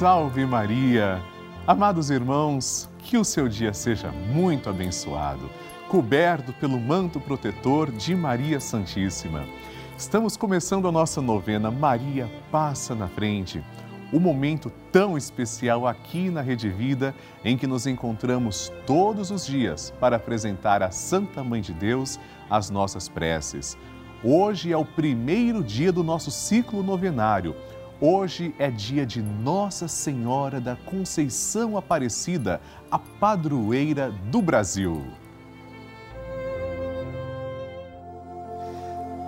Salve Maria! Amados irmãos, que o seu dia seja muito abençoado, coberto pelo manto protetor de Maria Santíssima. Estamos começando a nossa novena Maria Passa na Frente. Um momento tão especial aqui na Rede Vida, em que nos encontramos todos os dias para apresentar à Santa Mãe de Deus as nossas preces. Hoje é o primeiro dia do nosso ciclo novenário Hoje é dia de Nossa Senhora da Conceição Aparecida, a padroeira do Brasil.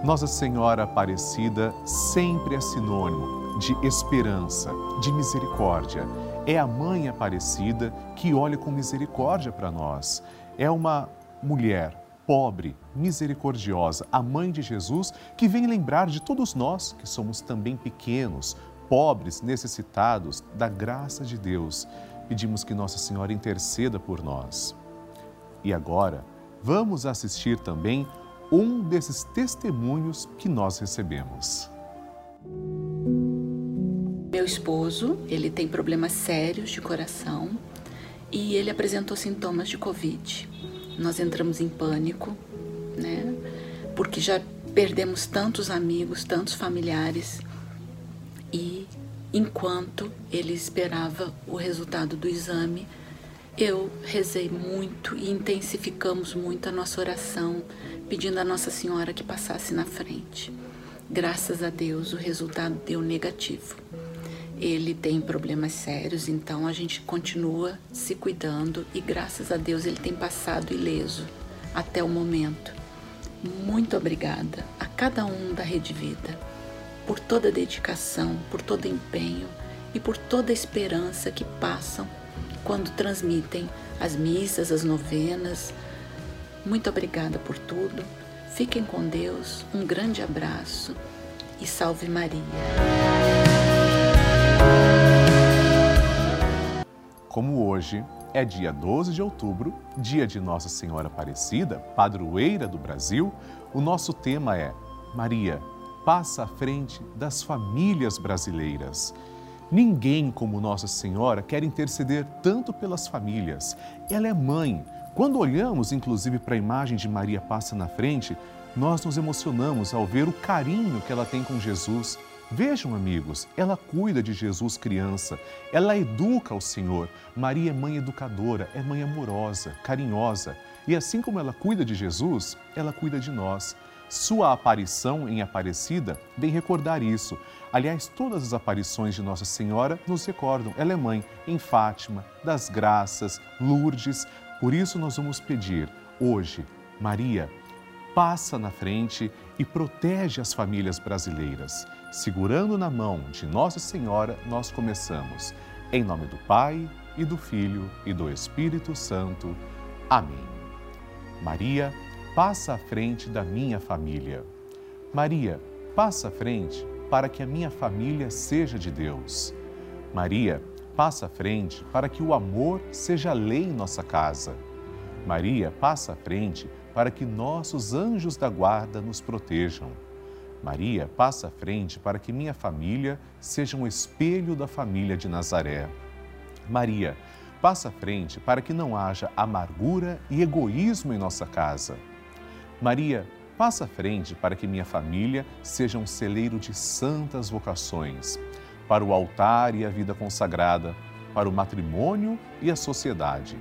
Nossa Senhora Aparecida sempre é sinônimo de esperança, de misericórdia. É a Mãe Aparecida que olha com misericórdia para nós. É uma mulher pobre, misericordiosa, a mãe de Jesus, que vem lembrar de todos nós que somos também pequenos, pobres, necessitados da graça de Deus. Pedimos que Nossa Senhora interceda por nós. E agora, vamos assistir também um desses testemunhos que nós recebemos. Meu esposo, ele tem problemas sérios de coração e ele apresentou sintomas de Covid nós entramos em pânico, né? Porque já perdemos tantos amigos, tantos familiares e enquanto ele esperava o resultado do exame, eu rezei muito e intensificamos muito a nossa oração, pedindo a Nossa Senhora que passasse na frente. Graças a Deus, o resultado deu negativo ele tem problemas sérios, então a gente continua se cuidando e graças a Deus ele tem passado ileso até o momento. Muito obrigada a cada um da Rede Vida por toda dedicação, por todo empenho e por toda esperança que passam quando transmitem as missas, as novenas. Muito obrigada por tudo. Fiquem com Deus. Um grande abraço e salve Maria. Como hoje é dia 12 de outubro, dia de Nossa Senhora Aparecida, padroeira do Brasil, o nosso tema é Maria, passa à frente das famílias brasileiras. Ninguém como Nossa Senhora quer interceder tanto pelas famílias. Ela é mãe. Quando olhamos, inclusive, para a imagem de Maria passa na frente, nós nos emocionamos ao ver o carinho que ela tem com Jesus Vejam, amigos, ela cuida de Jesus criança, ela educa o Senhor. Maria é mãe educadora, é mãe amorosa, carinhosa. E assim como ela cuida de Jesus, ela cuida de nós. Sua aparição em Aparecida vem recordar isso. Aliás, todas as aparições de Nossa Senhora nos recordam. Ela é mãe em Fátima, das Graças, Lourdes. Por isso, nós vamos pedir hoje, Maria, passa na frente e protege as famílias brasileiras. Segurando na mão de Nossa Senhora, nós começamos. Em nome do Pai e do Filho e do Espírito Santo. Amém. Maria, passa à frente da minha família. Maria, passa à frente para que a minha família seja de Deus. Maria, passa à frente para que o amor seja lei em nossa casa. Maria, passa à frente para que nossos anjos da guarda nos protejam. Maria, passa à frente para que minha família seja um espelho da família de Nazaré. Maria, passa à frente para que não haja amargura e egoísmo em nossa casa. Maria, passa à frente para que minha família seja um celeiro de santas vocações, para o altar e a vida consagrada, para o matrimônio e a sociedade.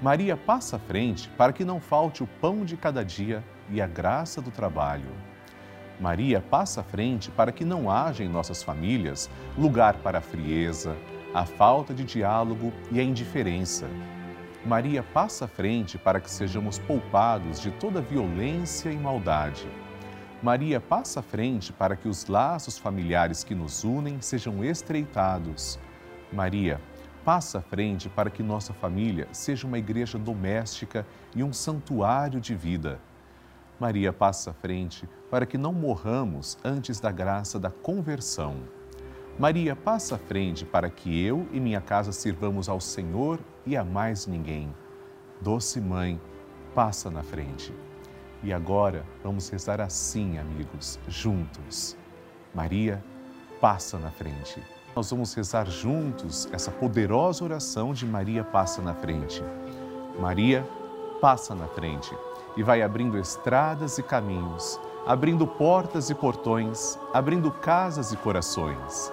Maria passa à frente para que não falte o pão de cada dia e a graça do trabalho. Maria passa à frente para que não haja em nossas famílias lugar para a frieza, a falta de diálogo e a indiferença. Maria passa à frente para que sejamos poupados de toda violência e maldade. Maria passa à frente para que os laços familiares que nos unem sejam estreitados. Maria passa à frente para que nossa família seja uma igreja doméstica e um santuário de vida. Maria passa à frente para que não morramos antes da graça da conversão. Maria passa à frente para que eu e minha casa sirvamos ao Senhor e a mais ninguém. Doce Mãe, passa na frente. E agora vamos rezar assim, amigos, juntos. Maria, passa na frente Nós vamos rezar juntos essa poderosa oração de Maria passa na frente. Maria passa na frente e vai abrindo estradas e caminhos, abrindo portas e portões, abrindo casas e corações.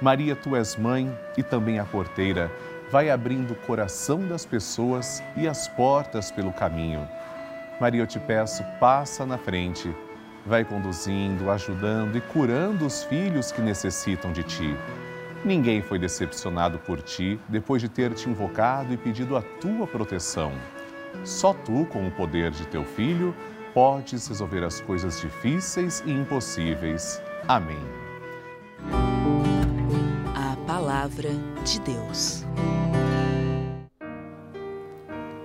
Maria, tu és mãe e também a porteira. Vai abrindo o coração das pessoas e as portas pelo caminho. Maria, eu te peço, passa na frente. Vai conduzindo, ajudando e curando os filhos que necessitam de ti. Ninguém foi decepcionado por ti depois de ter te invocado e pedido a tua proteção. Só tu, com o poder de teu filho, podes resolver as coisas difíceis e impossíveis. Amém. Palavra de Deus.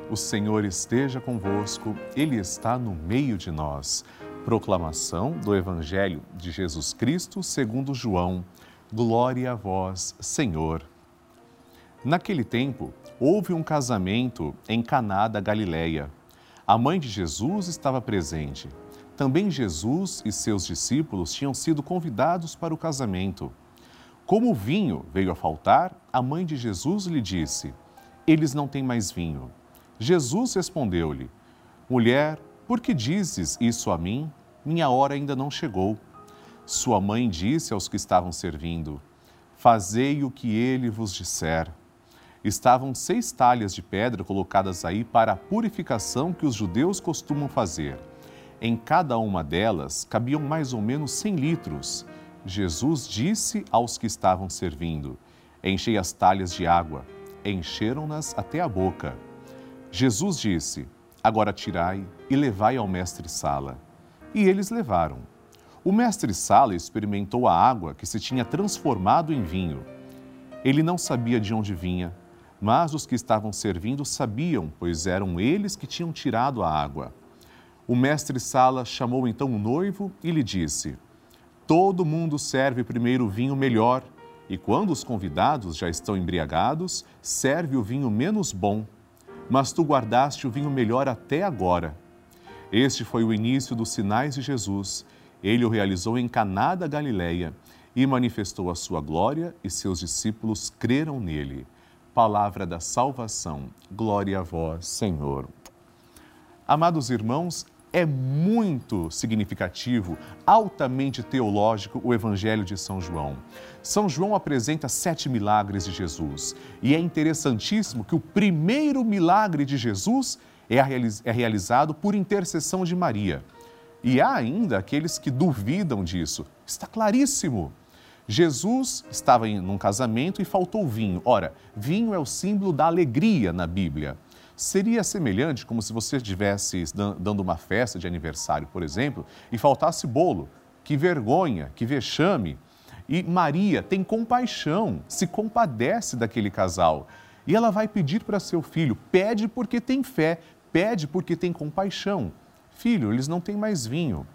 O Senhor esteja convosco, Ele está no meio de nós. Proclamação do Evangelho de Jesus Cristo segundo João. Glória a vós, Senhor. Naquele tempo, houve um casamento em Caná da Galileia. A mãe de Jesus estava presente. Também Jesus e seus discípulos tinham sido convidados para o casamento. Como o vinho veio a faltar, a mãe de Jesus lhe disse: Eles não têm mais vinho. Jesus respondeu-lhe: Mulher, por que dizes isso a mim? Minha hora ainda não chegou. Sua mãe disse aos que estavam servindo: Fazei o que ele vos disser. Estavam seis talhas de pedra colocadas aí para a purificação que os judeus costumam fazer. Em cada uma delas cabiam mais ou menos cem litros. Jesus disse aos que estavam servindo: Enchei as talhas de água. Encheram-nas até a boca. Jesus disse: Agora tirai e levai ao mestre-sala. E eles levaram. O mestre-sala experimentou a água que se tinha transformado em vinho. Ele não sabia de onde vinha, mas os que estavam servindo sabiam, pois eram eles que tinham tirado a água. O mestre-sala chamou então o noivo e lhe disse: Todo mundo serve primeiro o vinho melhor, e quando os convidados já estão embriagados, serve o vinho menos bom mas tu guardaste o vinho melhor até agora. Este foi o início dos sinais de Jesus. Ele o realizou em Caná da Galileia e manifestou a sua glória e seus discípulos creram nele. Palavra da salvação. Glória a vós, Senhor. Amados irmãos, é muito significativo, altamente teológico o Evangelho de São João. São João apresenta sete milagres de Jesus e é interessantíssimo que o primeiro milagre de Jesus é, é realizado por intercessão de Maria. E há ainda aqueles que duvidam disso. Está claríssimo. Jesus estava em um casamento e faltou vinho. Ora, vinho é o símbolo da alegria na Bíblia. Seria semelhante como se você estivesse dando uma festa de aniversário, por exemplo, e faltasse bolo. Que vergonha, que vexame. E Maria tem compaixão, se compadece daquele casal. E ela vai pedir para seu filho: pede porque tem fé, pede porque tem compaixão. Filho, eles não têm mais vinho.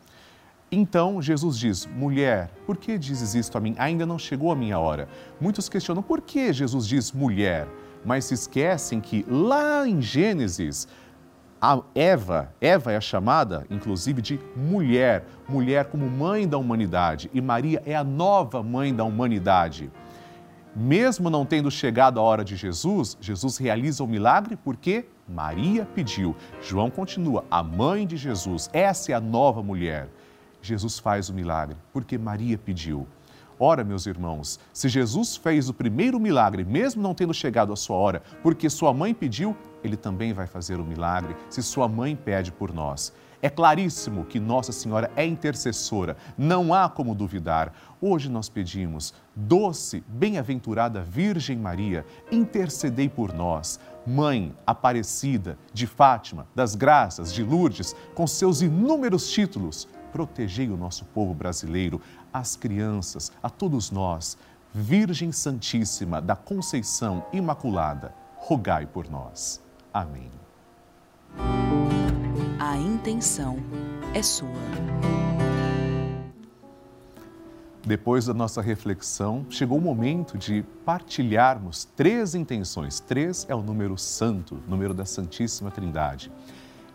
Então Jesus diz: mulher, por que dizes isto a mim? Ainda não chegou a minha hora. Muitos questionam: por que Jesus diz mulher? Mas se esquecem que lá em Gênesis, a Eva, Eva é chamada, inclusive, de mulher, mulher como mãe da humanidade, e Maria é a nova mãe da humanidade. Mesmo não tendo chegado a hora de Jesus, Jesus realiza o milagre porque Maria pediu. João continua, a mãe de Jesus, essa é a nova mulher. Jesus faz o milagre porque Maria pediu. Ora, meus irmãos, se Jesus fez o primeiro milagre, mesmo não tendo chegado a sua hora, porque sua mãe pediu, ele também vai fazer o milagre se sua mãe pede por nós. É claríssimo que Nossa Senhora é intercessora, não há como duvidar. Hoje nós pedimos, doce, bem-aventurada Virgem Maria, intercedei por nós. Mãe Aparecida de Fátima, das Graças, de Lourdes, com seus inúmeros títulos, protegei o nosso povo brasileiro, as crianças, a todos nós. Virgem Santíssima da Conceição Imaculada, rogai por nós. Amém. A intenção é sua. Depois da nossa reflexão, chegou o momento de partilharmos três intenções. Três é o número santo, número da Santíssima Trindade.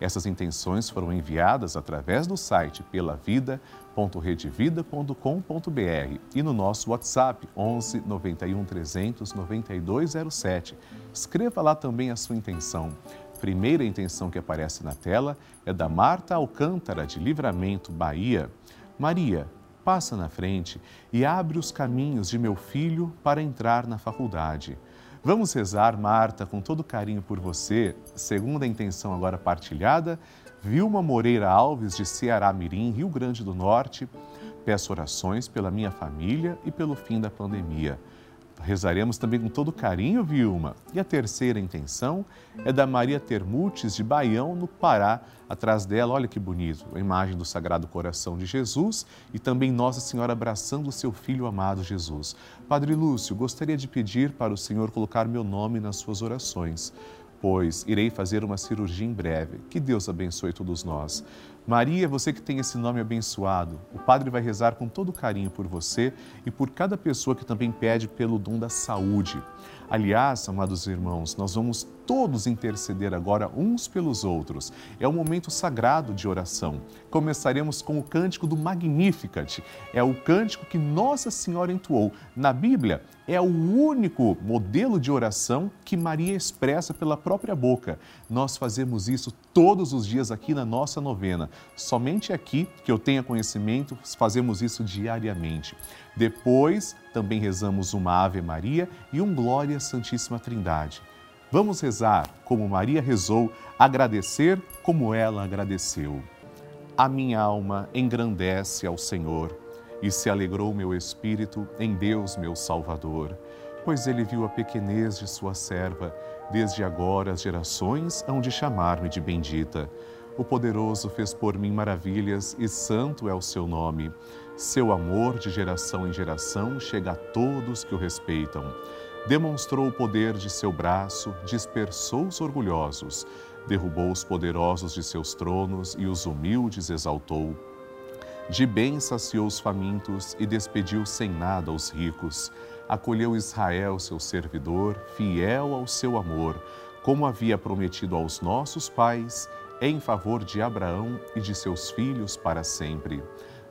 Essas intenções foram enviadas através do site pelavida.redevida.com.br e no nosso WhatsApp 11 91 300 9207. Escreva lá também a sua intenção. Primeira intenção que aparece na tela é da Marta Alcântara, de Livramento, Bahia. Maria, passa na frente e abre os caminhos de meu filho para entrar na faculdade. Vamos rezar, Marta, com todo carinho por você, segundo a intenção agora partilhada, Vilma Moreira Alves, de Ceará Mirim, Rio Grande do Norte. Peço orações pela minha família e pelo fim da pandemia. Rezaremos também com todo carinho, Vilma. E a terceira intenção é da Maria Termutes, de Baião, no Pará. Atrás dela, olha que bonito, a imagem do Sagrado Coração de Jesus e também Nossa Senhora abraçando o seu filho amado Jesus. Padre Lúcio, gostaria de pedir para o Senhor colocar meu nome nas suas orações, pois irei fazer uma cirurgia em breve. Que Deus abençoe todos nós. Maria, você que tem esse nome abençoado, o Padre vai rezar com todo carinho por você e por cada pessoa que também pede pelo dom da saúde. Aliás, amados irmãos, nós vamos todos interceder agora uns pelos outros. É um momento sagrado de oração. Começaremos com o cântico do Magnificat. É o cântico que Nossa Senhora entoou. Na Bíblia, é o único modelo de oração que Maria expressa pela própria boca. Nós fazemos isso todos os dias aqui na nossa novena. Somente aqui, que eu tenha conhecimento, fazemos isso diariamente. Depois, também rezamos uma Ave Maria e um Glória Santíssima Trindade. Vamos rezar como Maria rezou, agradecer como ela agradeceu. A minha alma engrandece ao Senhor e se alegrou meu espírito em Deus, meu Salvador, pois ele viu a pequenez de sua serva. Desde agora as gerações hão de chamar-me de bendita. O poderoso fez por mim maravilhas e santo é o seu nome. Seu amor de geração em geração chega a todos que o respeitam. Demonstrou o poder de seu braço, dispersou os orgulhosos, derrubou os poderosos de seus tronos e os humildes exaltou. De bem saciou os famintos e despediu sem nada os ricos. Acolheu Israel, seu servidor, fiel ao seu amor, como havia prometido aos nossos pais, em favor de Abraão e de seus filhos para sempre.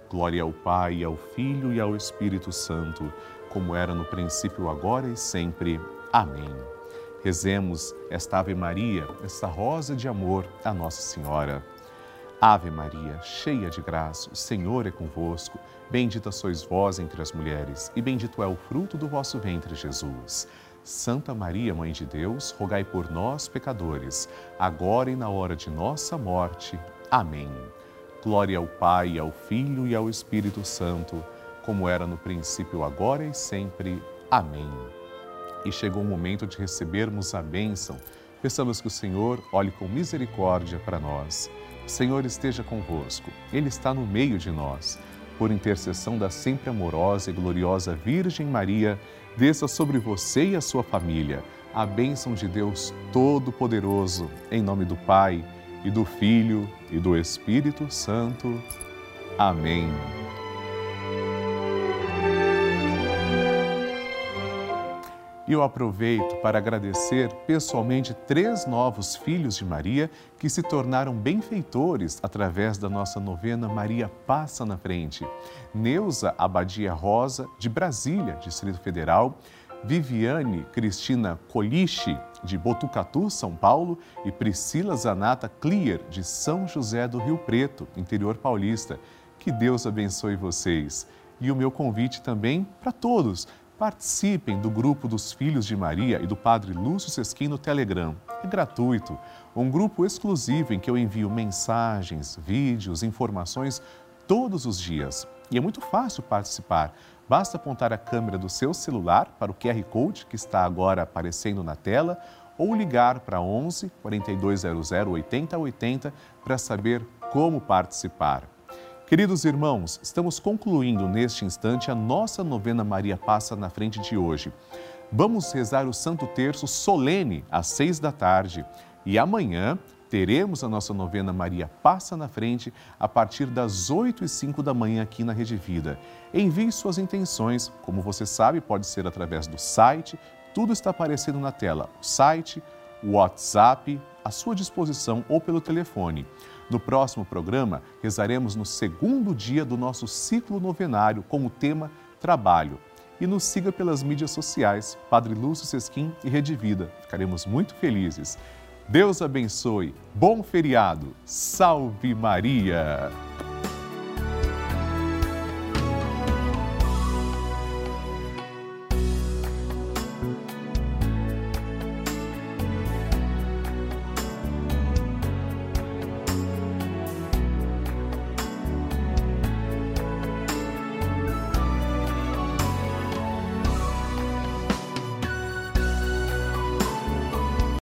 Glória ao Pai, ao Filho e ao Espírito Santo, como era no princípio, agora e sempre. Amém. Rezemos esta Ave Maria, esta rosa de amor a Nossa Senhora. Ave Maria, cheia de graça, o Senhor é convosco. Bendita sois vós entre as mulheres, e bendito é o fruto do vosso ventre, Jesus. Santa Maria, Mãe de Deus, rogai por nós, pecadores, agora e na hora de nossa morte. Amém. Glória ao Pai, ao Filho e ao Espírito Santo, como era no princípio, agora e sempre. Amém. E chegou o momento de recebermos a bênção. Peçamos que o Senhor olhe com misericórdia para nós. O Senhor esteja convosco, Ele está no meio de nós. Por intercessão da sempre amorosa e gloriosa Virgem Maria, desça sobre você e a sua família a bênção de Deus Todo-Poderoso, em nome do Pai e do Filho e do Espírito Santo. Amém. E eu aproveito para agradecer pessoalmente três novos filhos de Maria que se tornaram benfeitores através da nossa novena Maria Passa na Frente. Neuza Abadia Rosa, de Brasília, Distrito Federal, Viviane Cristina Coliche, de Botucatu, São Paulo, e Priscila Zanata Clear, de São José do Rio Preto, interior paulista. Que Deus abençoe vocês. E o meu convite também para todos. Participem do grupo dos Filhos de Maria e do Padre Lúcio Sesquim no Telegram. É gratuito, um grupo exclusivo em que eu envio mensagens, vídeos, informações todos os dias. E é muito fácil participar. Basta apontar a câmera do seu celular para o QR Code que está agora aparecendo na tela ou ligar para 11 4200 8080 para saber como participar. Queridos irmãos, estamos concluindo neste instante a nossa novena Maria Passa na Frente de hoje. Vamos rezar o Santo Terço solene às seis da tarde e amanhã teremos a nossa novena Maria Passa na Frente a partir das oito e cinco da manhã aqui na Rede Vida. Envie suas intenções, como você sabe, pode ser através do site, tudo está aparecendo na tela, o site, o WhatsApp, à sua disposição ou pelo telefone. No próximo programa, rezaremos no segundo dia do nosso ciclo novenário com o tema Trabalho. E nos siga pelas mídias sociais, Padre Lúcio Sesquim e Rede Vida. Ficaremos muito felizes. Deus abençoe. Bom feriado. Salve Maria!